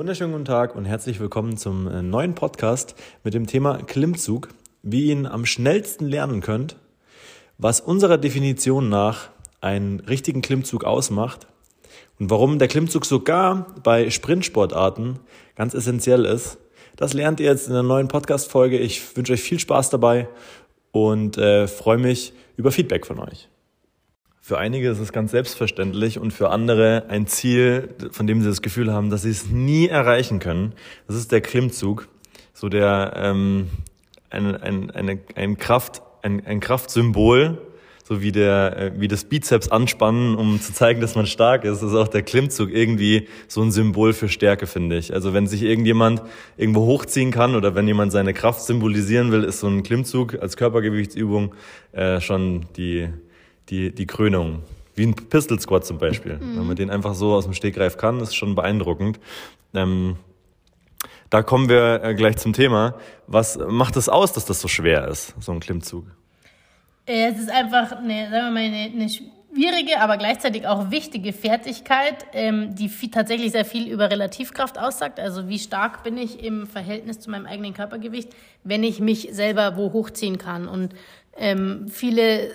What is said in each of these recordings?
Wunderschönen guten Tag und herzlich willkommen zum äh, neuen Podcast mit dem Thema Klimmzug, wie ihr ihn am schnellsten lernen könnt, was unserer Definition nach einen richtigen Klimmzug ausmacht und warum der Klimmzug sogar bei Sprintsportarten ganz essentiell ist. Das lernt ihr jetzt in der neuen Podcast-Folge. Ich wünsche euch viel Spaß dabei und äh, freue mich über Feedback von euch. Für einige ist es ganz selbstverständlich und für andere ein Ziel, von dem sie das Gefühl haben, dass sie es nie erreichen können. Das ist der Klimmzug, so der ähm, ein, ein, eine, ein, Kraft, ein, ein Kraftsymbol, so wie der äh, wie das Bizeps anspannen, um zu zeigen, dass man stark ist, ist auch der Klimmzug irgendwie so ein Symbol für Stärke, finde ich. Also wenn sich irgendjemand irgendwo hochziehen kann oder wenn jemand seine Kraft symbolisieren will, ist so ein Klimmzug als Körpergewichtsübung äh, schon die die, die Krönung. Wie ein Pistol Squat zum Beispiel. Mhm. Wenn man den einfach so aus dem Stegreif kann, ist schon beeindruckend. Ähm, da kommen wir äh, gleich zum Thema. Was macht es aus, dass das so schwer ist, so ein Klimmzug? Äh, es ist einfach eine, sagen wir mal, eine, eine schwierige, aber gleichzeitig auch wichtige Fertigkeit, ähm, die viel, tatsächlich sehr viel über Relativkraft aussagt. Also wie stark bin ich im Verhältnis zu meinem eigenen Körpergewicht, wenn ich mich selber wo hochziehen kann. Und ähm, viele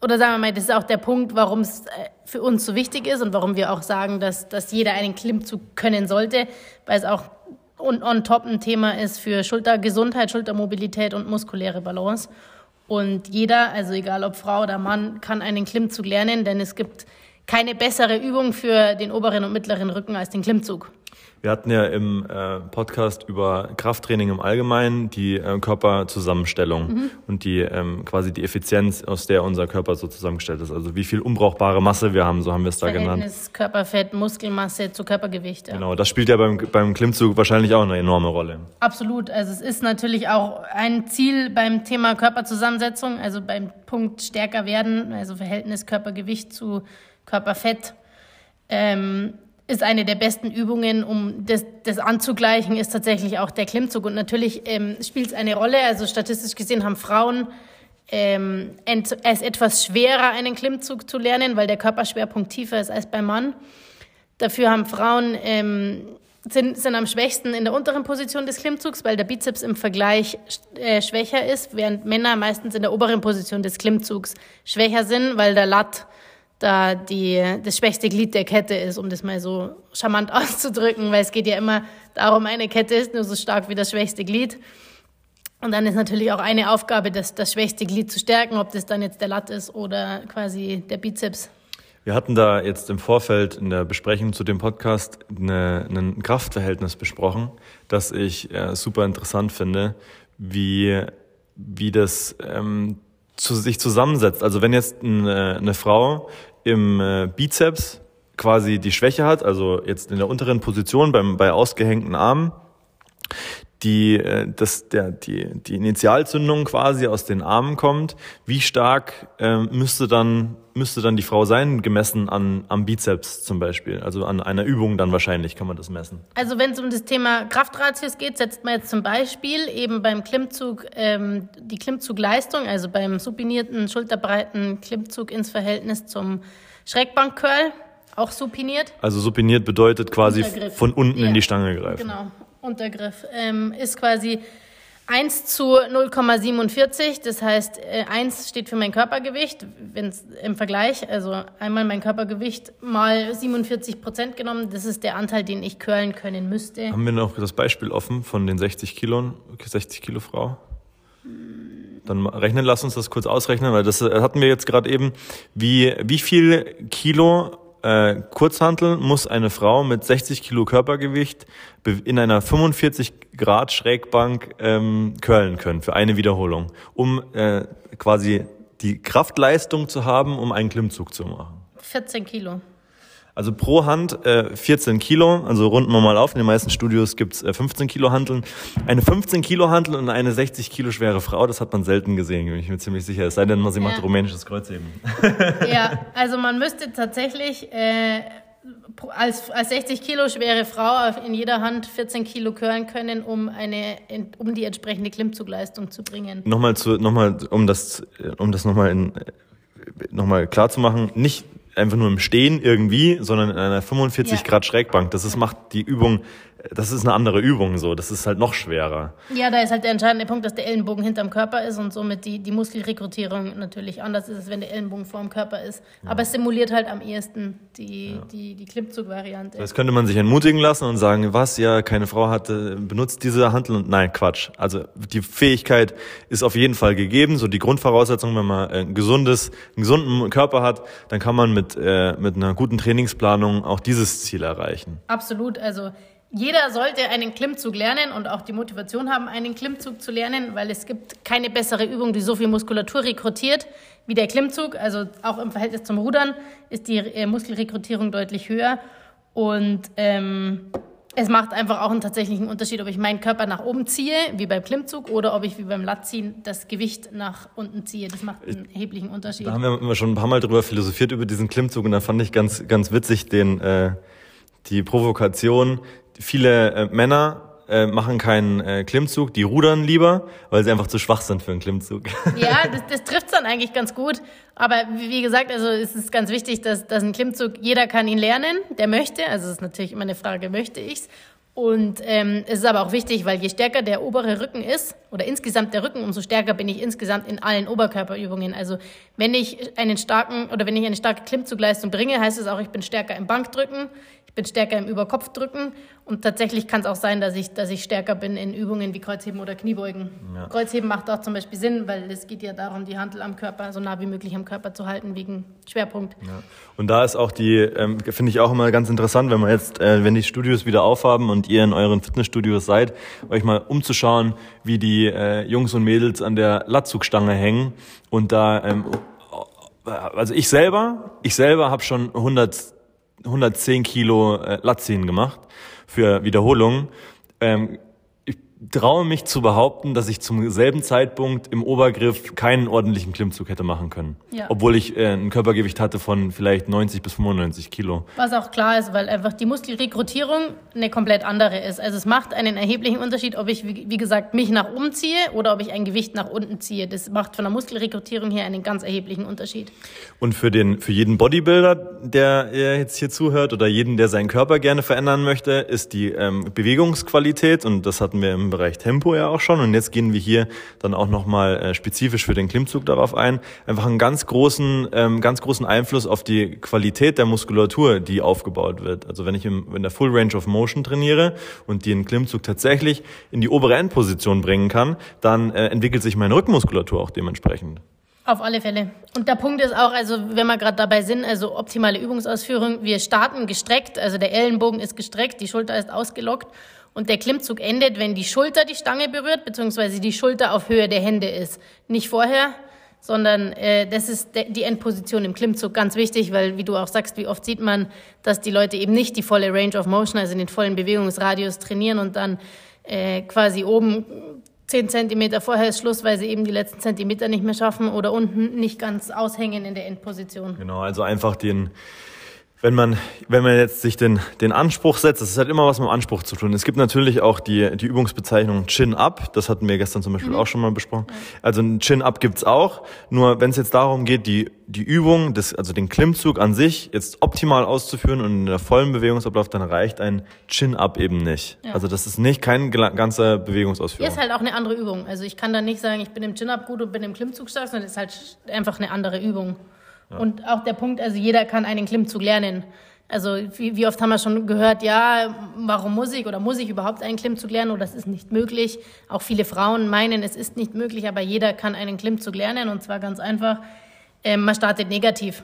oder sagen wir mal, das ist auch der Punkt, warum es äh, für uns so wichtig ist und warum wir auch sagen, dass, dass jeder einen Klimmzug können sollte, weil es auch on, on top ein Thema ist für Schultergesundheit, Schultermobilität und muskuläre Balance. Und jeder, also egal ob Frau oder Mann, kann einen Klimmzug lernen, denn es gibt keine bessere Übung für den oberen und mittleren Rücken als den Klimmzug. Wir hatten ja im äh, Podcast über Krafttraining im Allgemeinen die äh, Körperzusammenstellung mhm. und die ähm, quasi die Effizienz, aus der unser Körper so zusammengestellt ist. Also wie viel unbrauchbare Masse wir haben, so haben wir es da genannt. Körperfett, Muskelmasse zu Körpergewicht. Ja. Genau, das spielt ja beim, beim Klimmzug wahrscheinlich auch eine enorme Rolle. Absolut. Also es ist natürlich auch ein Ziel beim Thema Körperzusammensetzung, also beim Punkt stärker werden, also Verhältnis Körpergewicht zu Körperfett. Ähm, ist eine der besten Übungen, um das, das anzugleichen, ist tatsächlich auch der Klimmzug. Und natürlich ähm, spielt es eine Rolle. Also statistisch gesehen haben Frauen ähm, es etwas schwerer, einen Klimmzug zu lernen, weil der Körperschwerpunkt tiefer ist als beim Mann. Dafür haben Frauen ähm, sind, sind am schwächsten in der unteren Position des Klimmzugs, weil der Bizeps im Vergleich äh, schwächer ist, während Männer meistens in der oberen Position des Klimmzugs schwächer sind, weil der Lat da die, das schwächste Glied der Kette ist, um das mal so charmant auszudrücken, weil es geht ja immer darum, eine Kette ist nur so stark wie das schwächste Glied. Und dann ist natürlich auch eine Aufgabe, das, das schwächste Glied zu stärken, ob das dann jetzt der Lat ist oder quasi der Bizeps. Wir hatten da jetzt im Vorfeld in der Besprechung zu dem Podcast eine, ein Kraftverhältnis besprochen, das ich äh, super interessant finde, wie, wie das ähm, zu sich zusammensetzt. Also wenn jetzt eine, eine Frau im äh, Bizeps quasi die Schwäche hat, also jetzt in der unteren Position beim, bei ausgehängten Armen, die, äh, das, der, die, die Initialzündung quasi aus den Armen kommt, wie stark äh, müsste, dann, müsste dann die Frau sein, gemessen an, am Bizeps zum Beispiel? Also an einer Übung dann wahrscheinlich kann man das messen. Also wenn es um das Thema Kraftratios geht, setzt man jetzt zum Beispiel eben beim Klimmzug ähm, die Klimmzugleistung, also beim supinierten, schulterbreiten Klimmzug ins Verhältnis zum Schrägbankcurl, auch supiniert. Also supiniert bedeutet quasi von unten ja. in die Stange greifen. Genau, Untergriff, ähm, ist quasi 1 zu 0,47. Das heißt, 1 äh, steht für mein Körpergewicht, wenn im Vergleich, also einmal mein Körpergewicht mal 47 Prozent genommen. Das ist der Anteil, den ich curlen können müsste. Haben wir noch das Beispiel offen von den 60 Kilo, 60 Kilo Frau? Dann rechnen, lass uns das kurz ausrechnen, weil das äh, hatten wir jetzt gerade eben. Wie, wie viel Kilo äh, Kurzhantel muss eine Frau mit 60 Kilo Körpergewicht in einer 45 Grad Schrägbank ähm, curlen können für eine Wiederholung, um äh, quasi die Kraftleistung zu haben, um einen Klimmzug zu machen. 14 Kilo. Also pro Hand äh, 14 Kilo, also runden wir mal auf. In den meisten Studios gibt's äh, 15 Kilo Hanteln. Eine 15 Kilo Hantel und eine 60 Kilo schwere Frau, das hat man selten gesehen, bin ich mir ziemlich sicher. Es sei denn, sie ja. macht rumänisches Kreuzheben. Ja, also man müsste tatsächlich äh, als, als 60 Kilo schwere Frau in jeder Hand 14 Kilo curlen können, um eine, um die entsprechende Klimmzugleistung zu bringen. Nochmal zu, nochmal, um das, um das nochmal in, nochmal klar zu machen, nicht einfach nur im Stehen irgendwie, sondern in einer 45 ja. Grad Schrägbank. Das ist, macht die Übung das ist eine andere Übung so. Das ist halt noch schwerer. Ja, da ist halt der entscheidende Punkt, dass der Ellenbogen hinterm Körper ist und somit die, die Muskelrekrutierung natürlich anders ist, als wenn der Ellenbogen vorm Körper ist. Ja. Aber es simuliert halt am ehesten die, ja. die, die Klimmzug-Variante. Das könnte man sich entmutigen lassen und sagen, was, ja, keine Frau hatte, benutzt diese Handel und nein, Quatsch. Also die Fähigkeit ist auf jeden Fall gegeben. So die Grundvoraussetzung, wenn man ein gesundes, einen gesunden Körper hat, dann kann man mit, äh, mit einer guten Trainingsplanung auch dieses Ziel erreichen. Absolut. Also jeder sollte einen Klimmzug lernen und auch die Motivation haben, einen Klimmzug zu lernen, weil es gibt keine bessere Übung, die so viel Muskulatur rekrutiert wie der Klimmzug. Also auch im Verhältnis zum Rudern ist die äh, Muskelrekrutierung deutlich höher. Und ähm, es macht einfach auch einen tatsächlichen Unterschied, ob ich meinen Körper nach oben ziehe, wie beim Klimmzug, oder ob ich wie beim Latziehen das Gewicht nach unten ziehe. Das macht einen erheblichen Unterschied. Da haben wir schon ein paar Mal drüber philosophiert über diesen Klimmzug und da fand ich ganz, ganz witzig den, äh, die Provokation, viele äh, Männer äh, machen keinen äh, Klimmzug, die rudern lieber, weil sie einfach zu schwach sind für einen Klimmzug. Ja, das, das trifft dann eigentlich ganz gut. Aber wie gesagt, also es ist ganz wichtig, dass, dass ein Klimmzug, jeder kann ihn lernen, der möchte. Also es ist natürlich immer eine Frage, möchte ich's? Und ähm, es ist aber auch wichtig, weil je stärker der obere Rücken ist oder insgesamt der Rücken, umso stärker bin ich insgesamt in allen Oberkörperübungen. Also wenn ich einen starken oder wenn ich eine starke Klimmzugleistung bringe, heißt es auch, ich bin stärker im Bankdrücken, ich bin stärker im Überkopfdrücken und tatsächlich kann es auch sein, dass ich, dass ich stärker bin in Übungen wie Kreuzheben oder Kniebeugen. Ja. Kreuzheben macht auch zum Beispiel Sinn, weil es geht ja darum, die Handel am Körper so nah wie möglich am Körper zu halten wegen Schwerpunkt. Ja. Und da ist auch die, ähm, finde ich auch immer ganz interessant, wenn man jetzt, äh, wenn die Studios wieder aufhaben und ihr in euren Fitnessstudios seid, euch mal umzuschauen, wie die äh, Jungs und Mädels an der Latzugstange hängen und da ähm, also ich selber, ich selber habe schon 100 110 Kilo äh, Latziehen gemacht für Wiederholungen. Ähm, traue mich zu behaupten, dass ich zum selben Zeitpunkt im Obergriff keinen ordentlichen Klimmzug hätte machen können. Ja. Obwohl ich äh, ein Körpergewicht hatte von vielleicht 90 bis 95 Kilo. Was auch klar ist, weil einfach die Muskelrekrutierung eine komplett andere ist. Also es macht einen erheblichen Unterschied, ob ich, wie, wie gesagt, mich nach oben ziehe oder ob ich ein Gewicht nach unten ziehe. Das macht von der Muskelrekrutierung her einen ganz erheblichen Unterschied. Und für den, für jeden Bodybuilder, der jetzt hier zuhört oder jeden, der seinen Körper gerne verändern möchte, ist die ähm, Bewegungsqualität und das hatten wir im Bereich Tempo ja auch schon und jetzt gehen wir hier dann auch nochmal äh, spezifisch für den Klimmzug darauf ein, einfach einen ganz großen, ähm, ganz großen Einfluss auf die Qualität der Muskulatur, die aufgebaut wird. Also wenn ich im, in der Full Range of Motion trainiere und den Klimmzug tatsächlich in die obere Endposition bringen kann, dann äh, entwickelt sich meine Rückenmuskulatur auch dementsprechend. Auf alle Fälle. Und der Punkt ist auch, also wenn wir gerade dabei sind, also optimale Übungsausführung, wir starten gestreckt, also der Ellenbogen ist gestreckt, die Schulter ist ausgelockt und der Klimmzug endet, wenn die Schulter die Stange berührt, beziehungsweise die Schulter auf Höhe der Hände ist. Nicht vorher, sondern äh, das ist die Endposition im Klimmzug ganz wichtig, weil, wie du auch sagst, wie oft sieht man, dass die Leute eben nicht die volle Range of Motion, also den vollen Bewegungsradius trainieren und dann äh, quasi oben zehn Zentimeter vorher ist Schluss, weil sie eben die letzten Zentimeter nicht mehr schaffen oder unten nicht ganz aushängen in der Endposition. Genau, also einfach den wenn man, wenn man jetzt sich den, den Anspruch setzt, das hat immer was mit dem Anspruch zu tun. Es gibt natürlich auch die, die Übungsbezeichnung Chin-Up, das hatten wir gestern zum Beispiel mhm. auch schon mal besprochen. Also ein Chin-Up gibt's auch, nur wenn es jetzt darum geht, die, die Übung, des, also den Klimmzug an sich jetzt optimal auszuführen und in der vollen Bewegungsablauf, dann reicht ein Chin-Up eben nicht. Ja. Also das ist nicht kein ganzer Bewegungsausführung. Hier ist halt auch eine andere Übung. Also ich kann da nicht sagen, ich bin im Chin-Up gut und bin im Klimmzug stark, sondern es ist halt einfach eine andere Übung. Und auch der Punkt, also jeder kann einen Klimmzug lernen. Also wie, wie oft haben wir schon gehört, ja, warum muss ich oder muss ich überhaupt einen Klimmzug lernen oder das ist nicht möglich. Auch viele Frauen meinen, es ist nicht möglich, aber jeder kann einen Klimmzug lernen und zwar ganz einfach. Ähm, man startet negativ.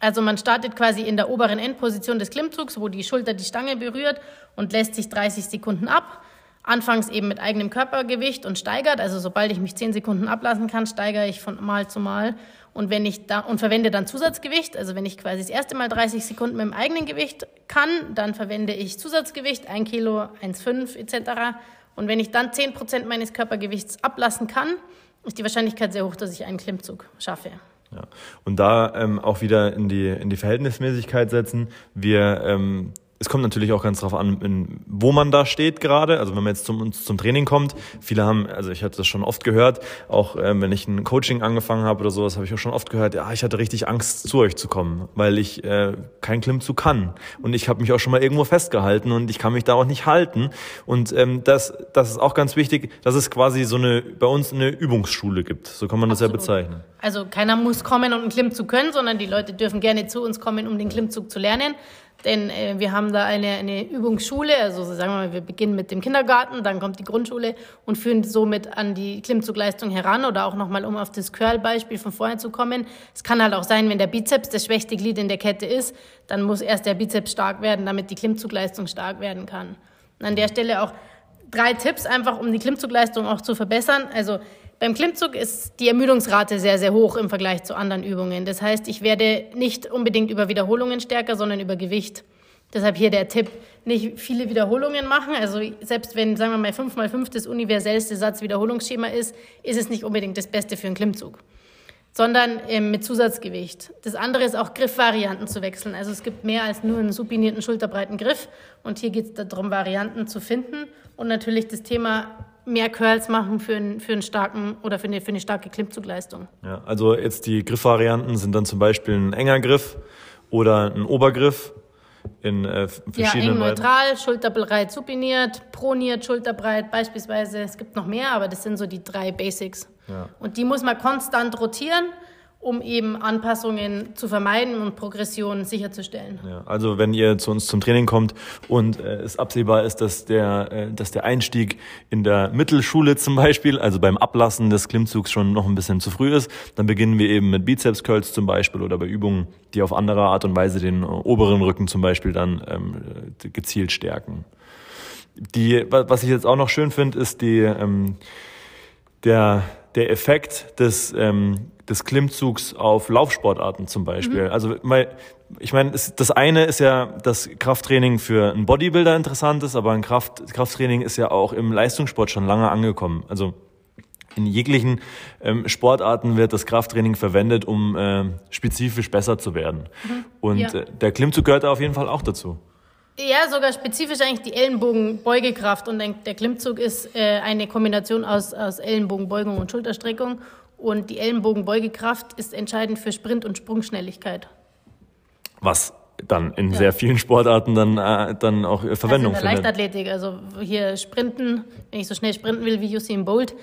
Also man startet quasi in der oberen Endposition des Klimmzugs, wo die Schulter die Stange berührt und lässt sich 30 Sekunden ab. Anfangs eben mit eigenem Körpergewicht und steigert. Also sobald ich mich 10 Sekunden ablassen kann, steigere ich von Mal zu Mal und wenn ich da und verwende dann Zusatzgewicht, also wenn ich quasi das erste Mal 30 Sekunden mit dem eigenen Gewicht kann, dann verwende ich Zusatzgewicht, 1 Kilo, 1,5 etc. Und wenn ich dann 10 Prozent meines Körpergewichts ablassen kann, ist die Wahrscheinlichkeit sehr hoch, dass ich einen Klimmzug schaffe. Ja. Und da ähm, auch wieder in die, in die Verhältnismäßigkeit setzen. Wir ähm, es kommt natürlich auch ganz drauf an, in, wo man da steht gerade. Also wenn man jetzt zum, zum Training kommt, viele haben, also ich hatte das schon oft gehört, auch ähm, wenn ich ein Coaching angefangen habe oder sowas, habe ich auch schon oft gehört, ja, ich hatte richtig Angst, zu euch zu kommen, weil ich äh, kein Klimmzug kann. Und ich habe mich auch schon mal irgendwo festgehalten und ich kann mich da auch nicht halten. Und ähm, das, das ist auch ganz wichtig, dass es quasi so eine, bei uns eine Übungsschule gibt. So kann man das Absolut. ja bezeichnen. Also keiner muss kommen, um einen Klimmzug können, sondern die Leute dürfen gerne zu uns kommen, um den Klimmzug zu lernen. Denn äh, wir haben da eine, eine Übungsschule, also sagen wir mal, wir beginnen mit dem Kindergarten, dann kommt die Grundschule und führen somit an die Klimmzugleistung heran oder auch nochmal, um auf das Curl-Beispiel von vorher zu kommen. Es kann halt auch sein, wenn der Bizeps das schwächste Glied in der Kette ist, dann muss erst der Bizeps stark werden, damit die Klimmzugleistung stark werden kann. Und an der Stelle auch drei Tipps einfach, um die Klimmzugleistung auch zu verbessern. Also beim Klimmzug ist die Ermüdungsrate sehr, sehr hoch im Vergleich zu anderen Übungen. Das heißt, ich werde nicht unbedingt über Wiederholungen stärker, sondern über Gewicht. Deshalb hier der Tipp, nicht viele Wiederholungen machen. Also selbst wenn, sagen wir mal, 5 mal 5 das universellste Satz-Wiederholungsschema ist, ist es nicht unbedingt das Beste für einen Klimmzug, sondern ähm, mit Zusatzgewicht. Das andere ist auch Griffvarianten zu wechseln. Also es gibt mehr als nur einen supinierten schulterbreiten Griff und hier geht es darum, Varianten zu finden und natürlich das Thema mehr Curls machen für einen, für einen starken oder für eine, für eine starke Klimmzugleistung. Ja, also jetzt die Griffvarianten sind dann zum Beispiel ein enger Griff oder ein Obergriff in äh, verschiedenen Ja, eng neutral, schulterbreit supiniert, proniert, schulterbreit beispielsweise. Es gibt noch mehr, aber das sind so die drei Basics. Ja. Und die muss man konstant rotieren um eben Anpassungen zu vermeiden und Progressionen sicherzustellen. Ja, also wenn ihr zu uns zum Training kommt und äh, es absehbar ist, dass der, äh, dass der Einstieg in der Mittelschule zum Beispiel, also beim Ablassen des Klimmzugs schon noch ein bisschen zu früh ist, dann beginnen wir eben mit Bizeps Curls zum Beispiel oder bei Übungen, die auf andere Art und Weise den äh, oberen Rücken zum Beispiel dann ähm, gezielt stärken. Die, was ich jetzt auch noch schön finde, ist die ähm, der der Effekt des ähm, des Klimmzugs auf Laufsportarten zum Beispiel. Mhm. Also ich meine, das eine ist ja, dass Krafttraining für einen Bodybuilder interessant ist, aber ein Kraft, Krafttraining ist ja auch im Leistungssport schon lange angekommen. Also in jeglichen ähm, Sportarten wird das Krafttraining verwendet, um äh, spezifisch besser zu werden. Mhm. Und ja. äh, der Klimmzug gehört da auf jeden Fall auch dazu. Ja, sogar spezifisch eigentlich die Ellenbogenbeugekraft. Und der Klimmzug ist äh, eine Kombination aus, aus Ellenbogenbeugung und Schulterstreckung. Und die Ellenbogenbeugekraft ist entscheidend für Sprint- und Sprungschnelligkeit. Was dann in ja. sehr vielen Sportarten dann, äh, dann auch Verwendung also in der findet. Leichtathletik, also hier Sprinten, wenn ich so schnell sprinten will wie Usain Bolt,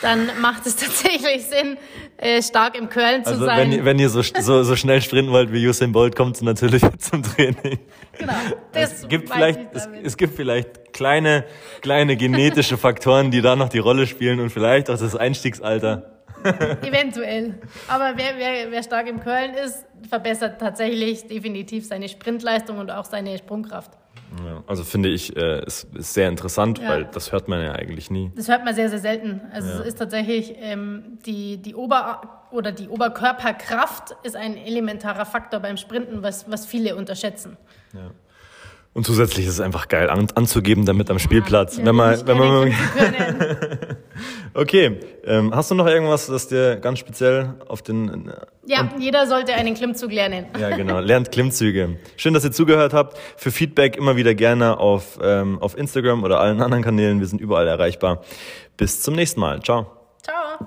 dann macht es tatsächlich Sinn, äh, stark im Curlen zu also sein. Wenn, wenn ihr so, so, so schnell sprinten wollt wie Usain Bolt, kommt natürlich zum Training. Genau. Das es gibt vielleicht, es, es gibt vielleicht kleine, kleine genetische Faktoren, die da noch die Rolle spielen und vielleicht auch das Einstiegsalter. Eventuell. Aber wer, wer, wer stark im Curlen ist, verbessert tatsächlich definitiv seine Sprintleistung und auch seine Sprungkraft. Ja, also finde ich, äh, ist, ist sehr interessant, ja. weil das hört man ja eigentlich nie. Das hört man sehr, sehr selten. Also ja. es ist tatsächlich ähm, die, die Ober- oder die Oberkörperkraft ist ein elementarer Faktor beim Sprinten, was, was viele unterschätzen. Ja. Und zusätzlich ist es einfach geil an, anzugeben damit am Spielplatz. Ja, wenn man, wenn man okay, ähm, hast du noch irgendwas, das dir ganz speziell auf den... Äh, ja, jeder sollte einen Klimmzug lernen. ja, genau, lernt Klimmzüge. Schön, dass ihr zugehört habt. Für Feedback immer wieder gerne auf, ähm, auf Instagram oder allen anderen Kanälen. Wir sind überall erreichbar. Bis zum nächsten Mal. Ciao. Ciao.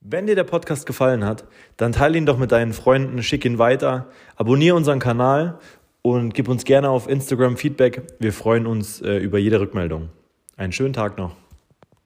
Wenn dir der Podcast gefallen hat, dann teile ihn doch mit deinen Freunden, schick ihn weiter, abonniere unseren Kanal und gib uns gerne auf Instagram Feedback. Wir freuen uns äh, über jede Rückmeldung. Einen schönen Tag noch.